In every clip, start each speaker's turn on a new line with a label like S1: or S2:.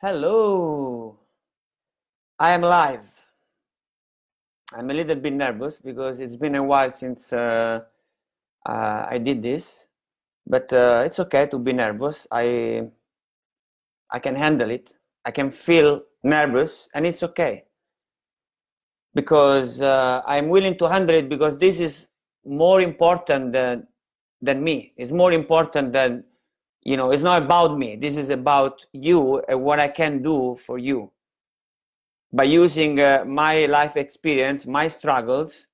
S1: Hello. I am live. I'm a little bit nervous because it's been a while since uh, uh, I did this, but uh, it's okay to be nervous. I I can handle it. I can feel nervous, and it's okay because uh, I'm willing to handle it because this is more important than than me. It's more important than you know. It's not about me. This is about you and what I can do for you by using uh, my life experience, my struggles,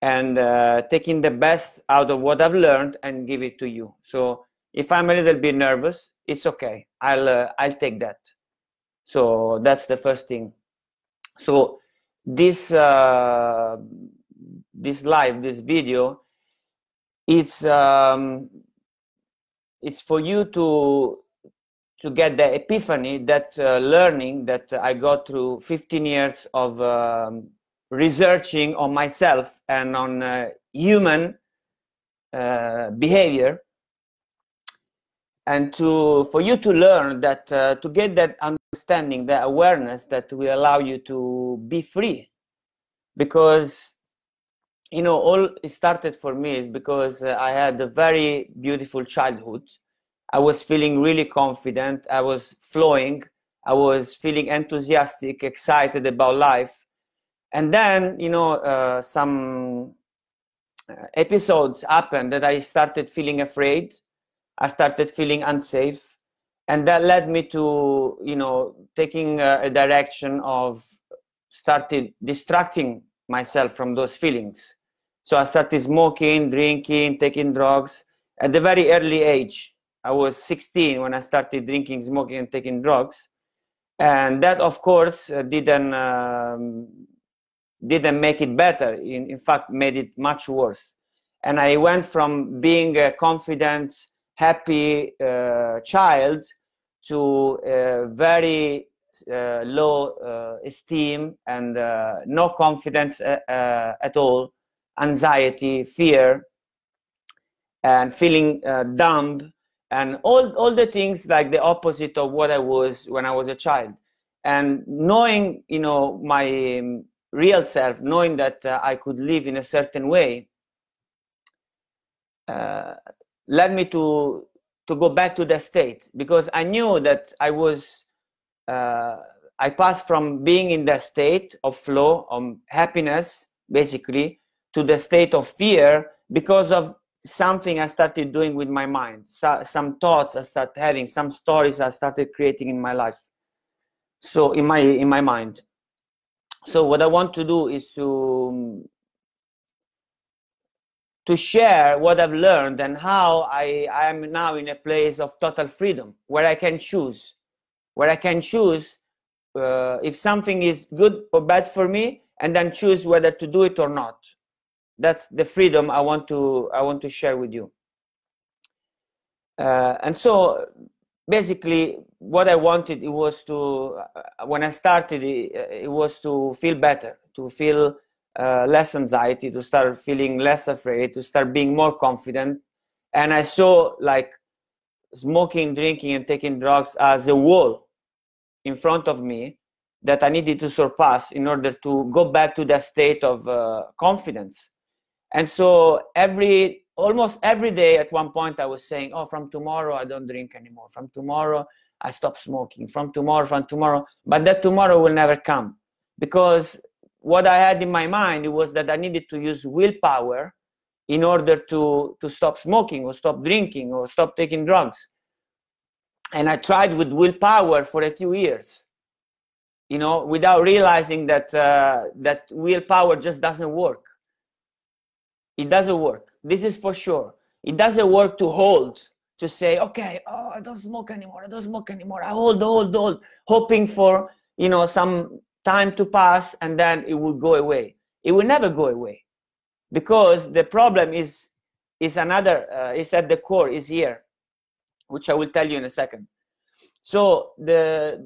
S1: and uh, taking the best out of what I've learned and give it to you. So if I'm a little bit nervous, it's okay. I'll uh, I'll take that. So that's the first thing. So this uh, this live, this video, it's um, it's for you to to get the epiphany, that uh, learning that I got through 15 years of um, researching on myself and on uh, human uh, behavior. And to for you to learn that uh, to get that understanding the awareness that will allow you to be free. Because you know all it started for me is because uh, i had a very beautiful childhood. I was feeling really confident. I was flowing. I was feeling enthusiastic excited about life. And then you know uh, some uh, episodes happened that i started feeling afraid. I started feeling unsafe, and that led me to you know taking a, a direction of started distracting myself from those feelings. So I started smoking, drinking, taking drugs at the very early age. I was 16 when I started drinking, smoking, and taking drugs, and that, of course, uh, didn't um, didn't make it better. In, in fact, made it much worse. And I went from being a confident, happy uh, child to a very uh, low uh, esteem and uh, no confidence uh, at all, anxiety, fear, and feeling dumb, and all, all the things like the opposite of what I was when I was a child. And knowing, you know, my um, real self, knowing that I could live in a certain way, led me to to go back to the state because I knew that I was uh, I passed from being in the state of flow of happiness basically to the state of fear because of something I started doing with my mind. So, some thoughts I started having some stories I started creating in my life. So in my in my mind. So what I want to do is to to share what I've learned and how I, I am now in a place of total freedom where I can choose, where I can choose uh, if something is good or bad for me and then choose whether to do it or not. That's the freedom I want to, I want to share with you. Uh, and so basically what I wanted it was to, uh, when I started it, was to feel better, to feel uh, less anxiety, to start feeling less afraid, to start being more confident. And I saw like smoking, drinking, and taking drugs as a wall in front of me that I needed to surpass in order to go back to that state of uh, confidence. And so every almost every day at one point I was saying, "Oh, from tomorrow I don't drink anymore. From tomorrow I stop smoking. From tomorrow, from tomorrow." But that tomorrow will never come because what I had in my mind was that I needed to use willpower in order to, to stop smoking or stop drinking or stop taking drugs. And I tried with willpower for a few years, you know, without realizing that, uh, that willpower just doesn't work. It doesn't work. This is for sure. It doesn't work to hold, to say, okay, oh, I don't smoke anymore. I don't smoke anymore. I hold, hold, hold, hoping for, you know, some time to pass and then it will go away it will never go away because the problem is is another uh, is at the core is here which i will tell you in a second so the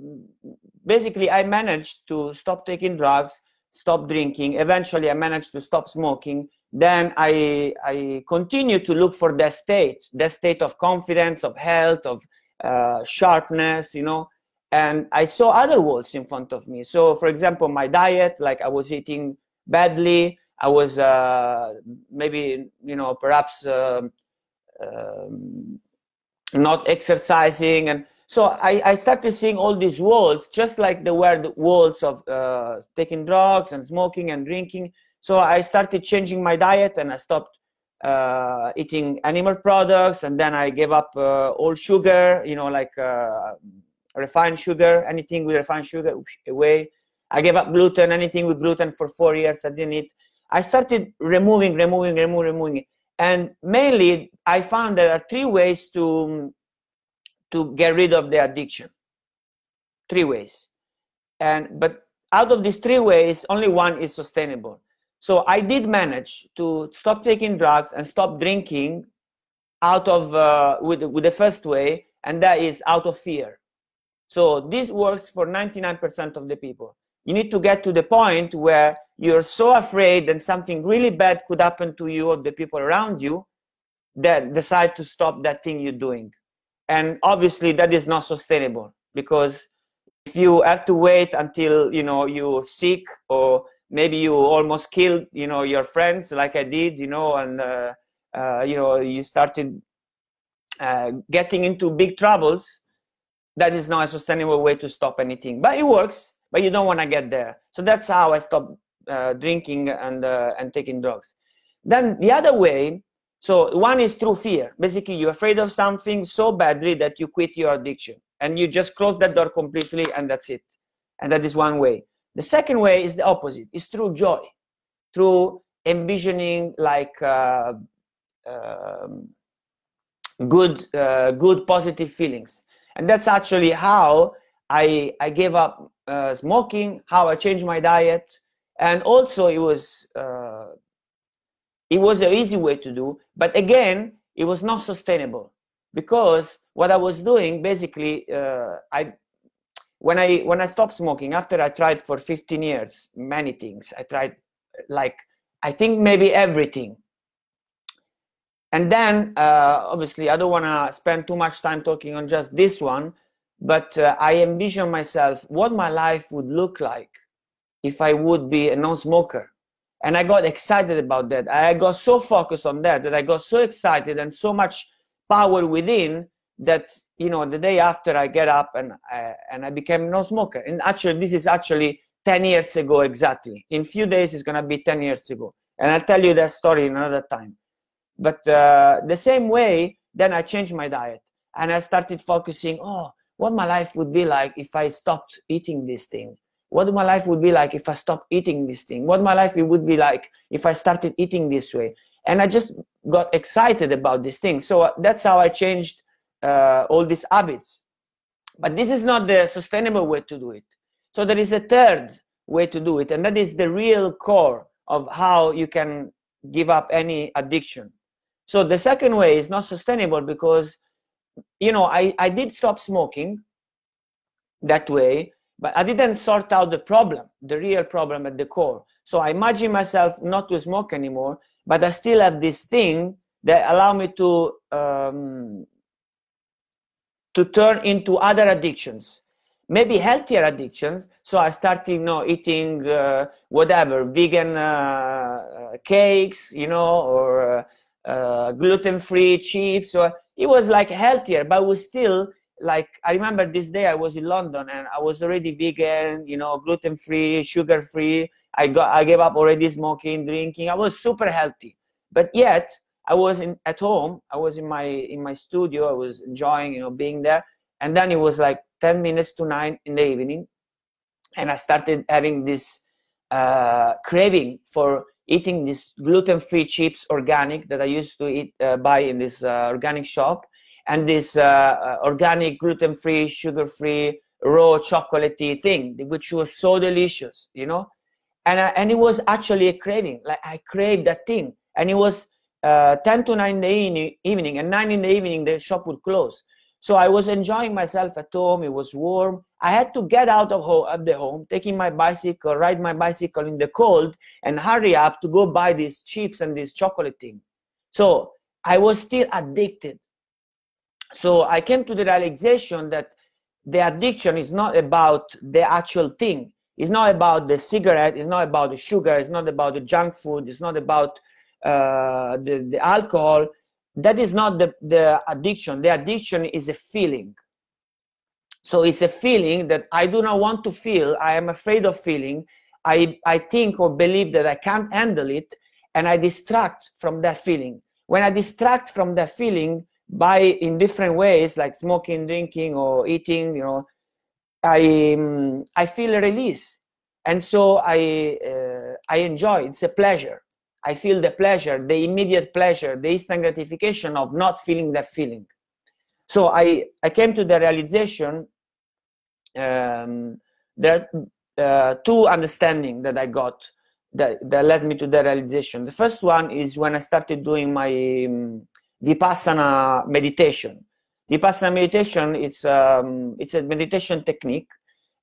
S1: basically i managed to stop taking drugs stop drinking eventually i managed to stop smoking then i i continue to look for that state that state of confidence of health of uh, sharpness you know and I saw other walls in front of me. So, for example, my diet, like I was eating badly, I was uh, maybe, you know, perhaps uh, um, not exercising. And so I, I, started seeing all these walls, just like there were the walls of uh, taking drugs and smoking and drinking. So I started changing my diet and I stopped uh, eating animal products and then I gave up uh, all sugar, you know, like uh, refined sugar, anything with refined sugar away. I gave up gluten, anything with gluten for four years. I didn't eat. I started removing, removing, removing, removing. And mainly, I found there are three ways to to get rid of the addiction. Three ways, and but out of these three ways, only one is sustainable. So I did manage to stop taking drugs and stop drinking out of uh, with with the first way, and that is out of fear. So this works for 99% of the people. You need to get to the point where you're so afraid that something really bad could happen to you or the people around you that decide to stop that thing you're doing. And obviously that is not sustainable because if you have to wait until you know you're sick or maybe you almost killed you know your friends like I did, you know, and uh, uh, you know you started uh, getting into big troubles. That is not a sustainable way to stop anything but it works but you don't want to get there. So that's how i stopped uh, drinking and uh, and taking drugs. Then the other way so one is through fear. Basically you're afraid of something so badly that you quit your addiction and you just close that door completely and that's it. And that is one way the second way is the opposite it's through joy through envisioning like uh, um, good uh, good positive feelings. And that's actually how I I gave up uh, smoking, how I changed my diet, and also it was uh, it was an easy way to do, but again it was not sustainable. Because what I was doing basically uh, I when I when I stopped smoking after I tried for 15 years many things I tried like I think maybe everything. And then uh, obviously i don't want to spend too much time talking on just this one but uh, i envision myself what my life would look like if i would be a non-smoker. And i got excited about that. I got so focused on that that i got so excited and so much power within that you know the day after i get up and I, and i became no smoker and actually this is actually 10 years ago exactly in few days it's going to be 10 years ago and i'll tell you that story another time but uh, the same way, then I changed my diet and I started focusing, oh, what my life would be like if I stopped eating this thing. What my life would be like if I stopped eating this thing. What my life would be like if I started eating this way. And I just got excited about this thing. So uh, that's how I changed uh, all these habits. But this is not the sustainable way to do it. So there is a third way to do it, and that is the real core of how you can give up any addiction. So the second way is not sustainable because, you know, I, I did stop smoking that way, but I didn't sort out the problem, the real problem at the core. So I imagine myself not to smoke anymore, but I still have this thing that allow me to um, to turn into other addictions, maybe healthier addictions. So I started, you know, eating uh, whatever vegan uh, uh cakes, you know, or uh, uh, gluten-free chips. So it was like healthier, but was still like I remember this day I was in London and I was already vegan, you know, gluten-free, sugar-free. I got I gave up already smoking, drinking. I was super healthy, but yet I was in at home. I was in my in my studio. I was enjoying, you know, being there. And then it was like ten minutes to nine in the evening, and I started having this uh, craving for eating these gluten-free chips organic that I used to eat uh, buy in this uh, organic shop, and this uh, uh organic gluten-free, sugar-free, raw chocolatey thing, which was so delicious, you know. And I, and it was actually a craving. Like I craved that thing, and it was uh, ten to nine in the evening, and nine in the evening the shop would close. So I was enjoying myself at home. It was warm. I had to get out of, of the home, taking my bicycle, ride my bicycle in the cold, and hurry up to go buy these chips and this chocolate thing. So I was still addicted. So I came to the realization that the addiction is not about the actual thing it's not about the cigarette it's not about the sugar it's not about the junk food it's not about uh, the, the alcohol that is not the, the addiction. The addiction is a feeling. So it's a feeling that i do not want to feel. I am afraid of feeling. I i think or believe that i can't handle it and i distract from that feeling. When i distract from that feeling by in different ways like smoking drinking or eating you know i um, i feel a release. And so i uh, i enjoy. It's a pleasure i feel the pleasure the immediate pleasure the instant gratification of not feeling that feeling so i i came to the realization um, are uh, two understanding that i got that, that led me to the realization the first one is when i started doing my um, vipassana meditation. Vipassana meditation it's um, it's a meditation technique,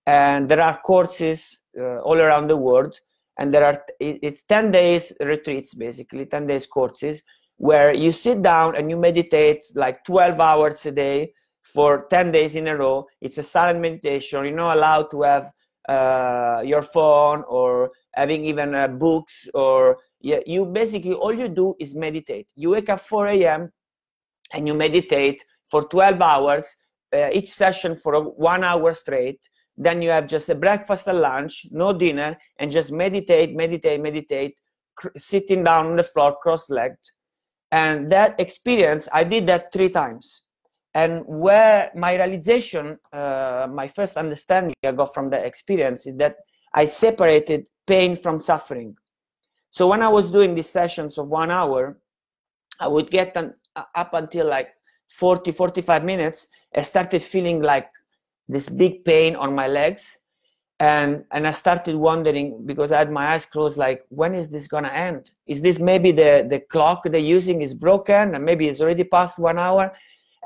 S1: and there are courses uh, all around the world, and there are it's ten days retreats basically, ten days courses where you sit down and you meditate like 12 hours a day for 10 days in a row. It's a silent meditation. You're not allowed to have uh, your phone or having even uh, books or yeah, you basically all you do is meditate. You wake up 4 a.m. and you meditate for 12 hours, uh, each session for one hour straight. Then you have just a breakfast and lunch, no dinner, and just meditate, meditate, meditate, cr- sitting down on the floor, cross-legged. And that experience, I did that three times. And where my realization, uh, my first understanding I got from that experience is that I separated pain from suffering so when I was doing these sessions of one hour, I would get an, up until like 40, 45 minutes. I started feeling like this big pain on my legs. And, and I started wondering because I had my eyes closed, like, when is this gonna end? Is this maybe the, the clock they're using is broken and maybe it's already past one hour?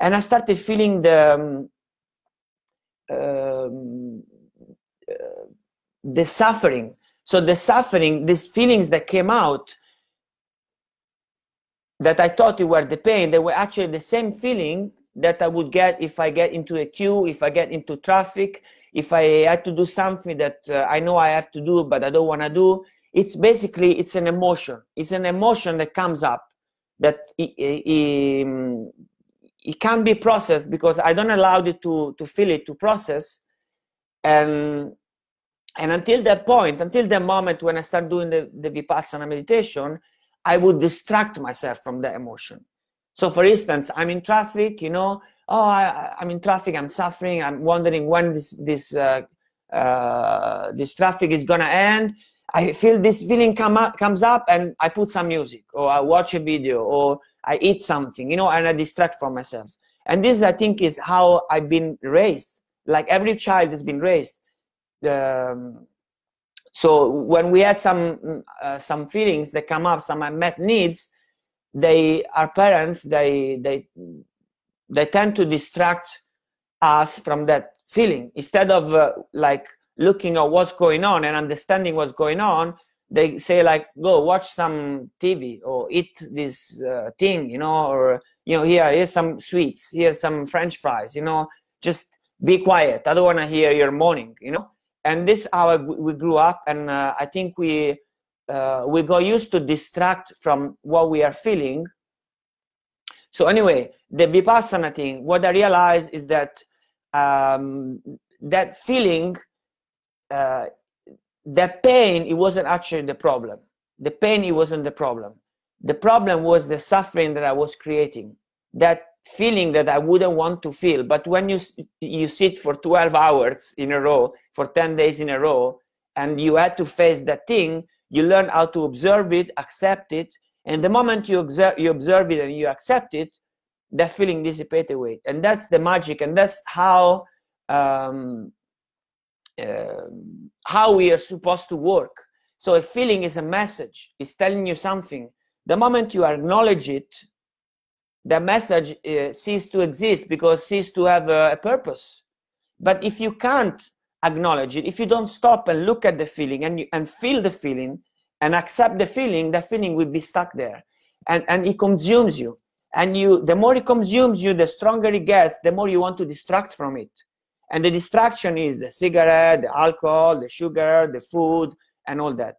S1: And I started feeling the, um, um, uh, the suffering so the suffering, these feelings that came out that I thought were the pain, they were actually the same feeling that I would get if I get into a queue, if I get into traffic, if I had to do something that uh, I know I have to do but I don't want to do. It's basically it's an emotion. It's an emotion that comes up that it, it, um, it can't be processed because I don't allow it to to feel it to process, and and until that point, until the moment when I start doing the, the Vipassana meditation, I would distract myself from the emotion. So, for instance, I'm in traffic, you know, oh, I, am in traffic, I'm suffering, I'm wondering when this this uh, uh, this traffic is gonna end. I feel this feeling come up, comes up, and I put some music, or I watch a video, or I eat something, you know, and I distract from myself. And this, I think, is how I've been raised. Like every child has been raised um, so when we had some uh, some feelings that come up, some unmet needs, they our parents they they they tend to distract us from that feeling. Instead of uh, like looking at what's going on and understanding what's going on they say like go watch some tv or eat this uh, thing you know or you know here here's some sweets. Here's some french fries you know. Just be quiet. I don't want to hear your moaning you know. And this how we grew up and uh, i think we uh, we got used to distract from what we are feeling. So anyway the vipassana thing what i realized is that um, that feeling uh, the pain it wasn't actually the problem. The pain it wasn't the problem. The problem was the suffering that i was creating that feeling that I wouldn't want to feel. But when you you sit for 12 hours in a row, for 10 days in a row, and you had to face that thing, you learn how to observe it, accept it, and the moment you observe you observe it and you accept it, that feeling dissipates away. And that's the magic, and that's how um, uh, how we are supposed to work. So a feeling is a message; it's telling you something. The moment you acknowledge it the message uh, cease to exist because cease to have a, a purpose but if you can't acknowledge it. If you don't stop and look at the feeling and you, and feel the feeling and accept the feeling the feeling will be stuck there. And and it consumes you. And you the more it consumes you the stronger it gets the more you want to distract from it. And the distraction is the cigarette the alcohol the sugar the food and all that.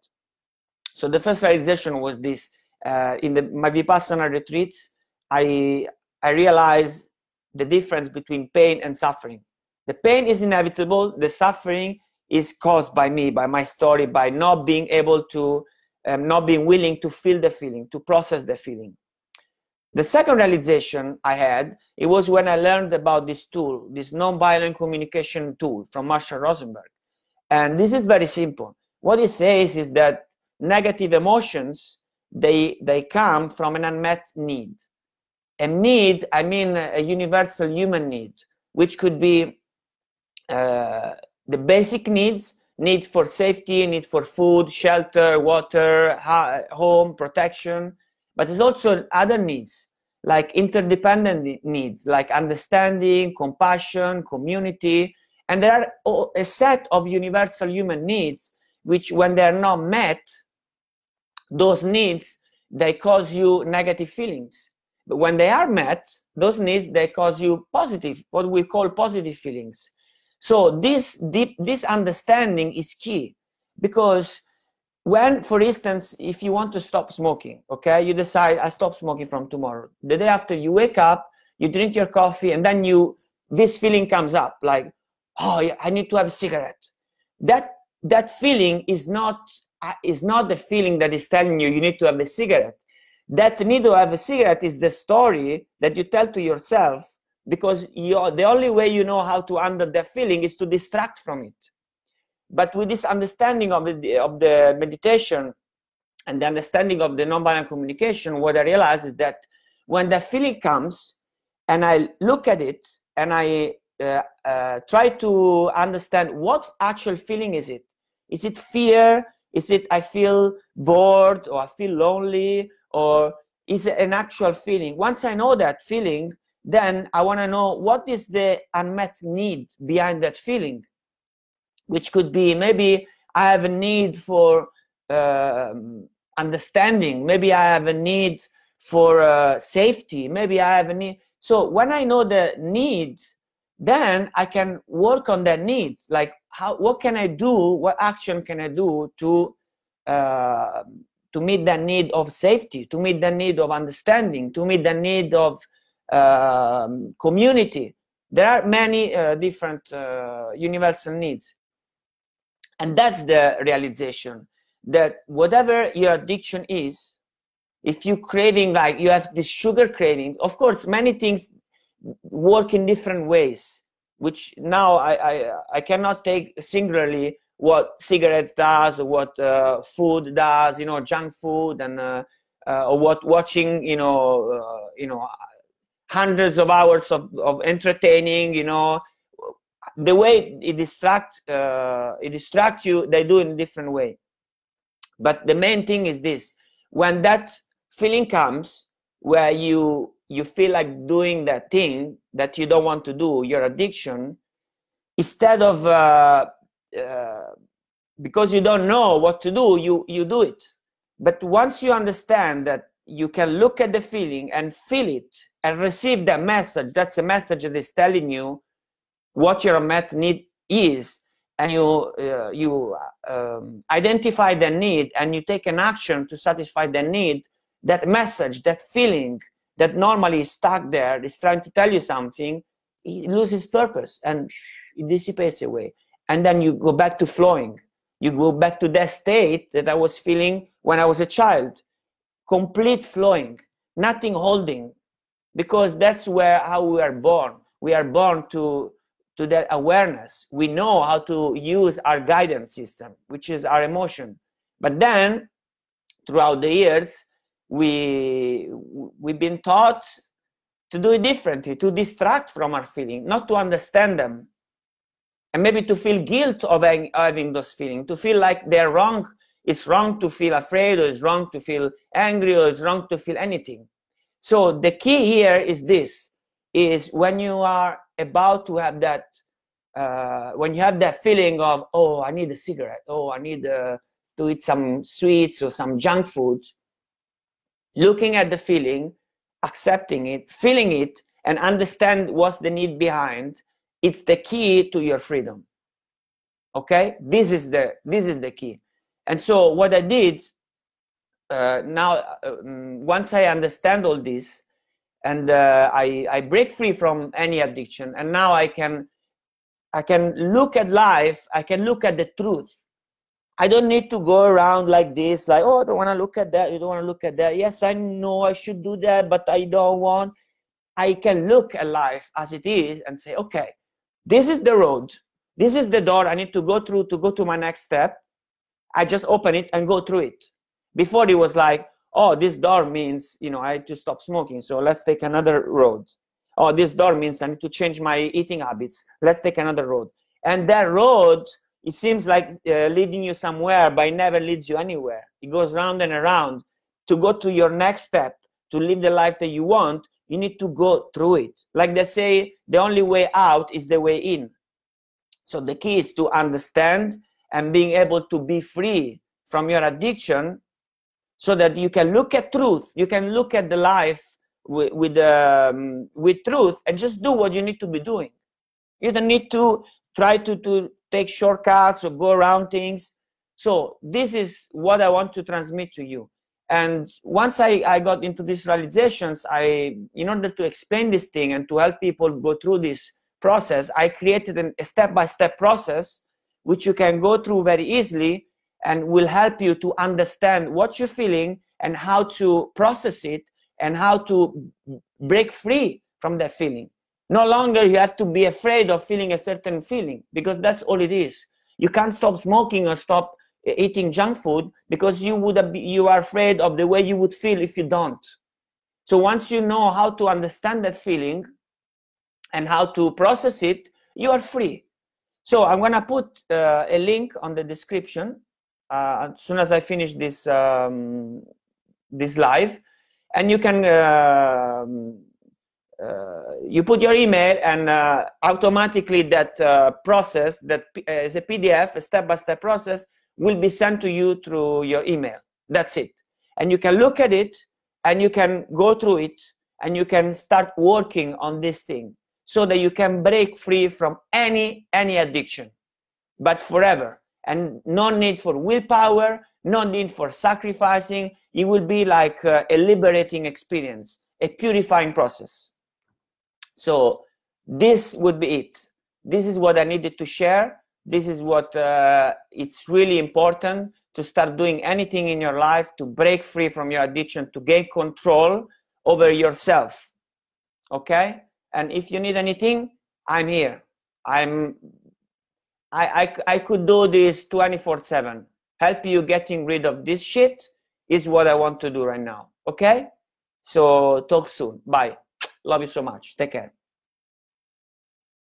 S1: So the first realization was this uh, in the my vipassana retreats i i realized the difference between pain and suffering the pain is inevitable the suffering is caused by me by my story by not being able to um, not being willing to feel the feeling to process the feeling the second realization I had, it was when I learned about this tool, this nonviolent communication tool from Marshall Rosenberg. And this is very simple. What it says is that negative emotions, they, they come from an unmet need. A need, I mean a universal human need, which could be the basic needs, need for safety, need for food, shelter, water, ha- home, protection, but there's also other needs like interdependent needs like understanding compassion community and there are a set of universal human needs which when they're not met those needs they cause you negative feelings. But when they are met those needs they cause you positive what we call positive feelings so this deep this understanding is key because when for instance if you want to stop smoking okay you decide i stop smoking from tomorrow. The day after you wake up you drink your coffee and then you this feeling comes up like oh yeah, i need to have a cigarette. That that feeling is not uh, is not the feeling that is telling you you need to have a cigarette. That need to have a cigarette is the story that you tell to yourself because you the only way you know how to handle that feeling is to distract from it but with this understanding of the, of the meditation and the understanding of the nonviolent communication, what I realize is that when the feeling comes and I look at it and I uh, uh, try to understand what actual feeling is it? Is it fear? Is it I feel bored or I feel lonely or is it an actual feeling? Once I know that feeling, then I want to know what is the unmet need behind that feeling which could be maybe I have a need for uh, understanding, maybe I have a need for uh, safety, maybe I have a need. So when I know the needs, then I can work on that need. Like, how? What can I do? What action can I do to uh, to meet that need of safety, to meet the need of understanding, to meet the need of um, community? There are many uh, different uh, universal needs and that's the realization that whatever your addiction is if you craving like you have this sugar craving of course many things work in different ways which now i i, I cannot take singularly what cigarettes does or what uh, food does you know junk food and uh, uh, or what watching you know uh, you know hundreds of hours of, of entertaining you know. The way it distract uh, it distract you they do in a different way. But the main thing is this. When that feeling comes where you you feel like doing that thing that you don't want to do your addiction instead of uh, uh, because you don't know what to do you you do it. But once you understand that you can look at the feeling and feel it and receive that message. That's a message that is telling you what your met need is. And you uh, you um, identify the need and you take an action to satisfy the need. That message that feeling that normally is stuck there is trying to tell you something it loses purpose and it dissipates away. And then you go back to flowing. You go back to that state that i was feeling when i was a child complete flowing nothing holding because that's where how we are born we are born to to that awareness. We know how to use our guidance system, which is our emotion. But then, throughout the years, we we've been taught to do it differently, to distract from our feeling, not to understand them, and maybe to feel guilt of having those feelings, to feel like they're wrong. It's wrong to feel afraid, or it's wrong to feel angry, or it's wrong to feel anything. So the key here is this: is when you are about to have that uh, when you have that feeling of oh i need a cigarette. Oh i need uh, to eat some sweets or some junk food looking at the feeling accepting it feeling it and understand what's the need behind it's the key to your freedom. Okay? This is the this is the key and so what i did uh, now um, once i understand all this and uh, I, I break free from any addiction and now i can i can look at life i can look at the truth. I don't need to go around like this like oh i don't want to look at that you don't want to look at that. Yes i know i should do that but i don't want. I can look at life as it is and say okay this is the road. This is the door i need to go through to go to my next step i just open it and go through it. Before it was like oh this door means you know i had to stop smoking so let's take another road. Oh this door means i need to change my eating habits. Let's take another road. And that road it seems like uh, leading you somewhere but it never leads you anywhere. It goes round and around. To go to your next step to live the life that you want you need to go through it. Like they say the only way out is the way in. So the key is to understand and being able to be free from your addiction so that you can look at truth. You can look at the life with with, um, with truth and just do what you need to be doing. You don't need to try to, to take shortcuts or go around things. So this is what i want to transmit to you. And once I, I got into these realizations i in order to explain this thing and to help people go through this process i created an, a step-by-step process which you can go through very easily and will help you to understand what you're feeling and how to process it and how to break free from that feeling. No longer you have to be afraid of feeling a certain feeling because that's all it is. You can't stop smoking or stop eating junk food because you would you are afraid of the way you would feel if you don't. So once you know how to understand that feeling and how to process it, you are free. So I'm gonna put uh, a link on the description uh, as soon as I finish this um, this live, and you can uh, uh, you put your email and uh, automatically that uh, process that is a PDF, a step-by-step process, will be sent to you through your email. That's it, and you can look at it and you can go through it and you can start working on this thing so that you can break free from any any addiction, but forever and no need for willpower, no need for sacrificing. It will be like uh, a liberating experience, a purifying process. So this would be it. This is what I needed to share. This is what uh, it's really important to start doing anything in your life to break free from your addiction, to gain control over yourself. Okay? And if you need anything, I'm here. I'm I, I, I could do this 24 7. Help you getting rid of this shit is what I want to do right now. Okay? So talk soon. Bye. Love you so much. Take care.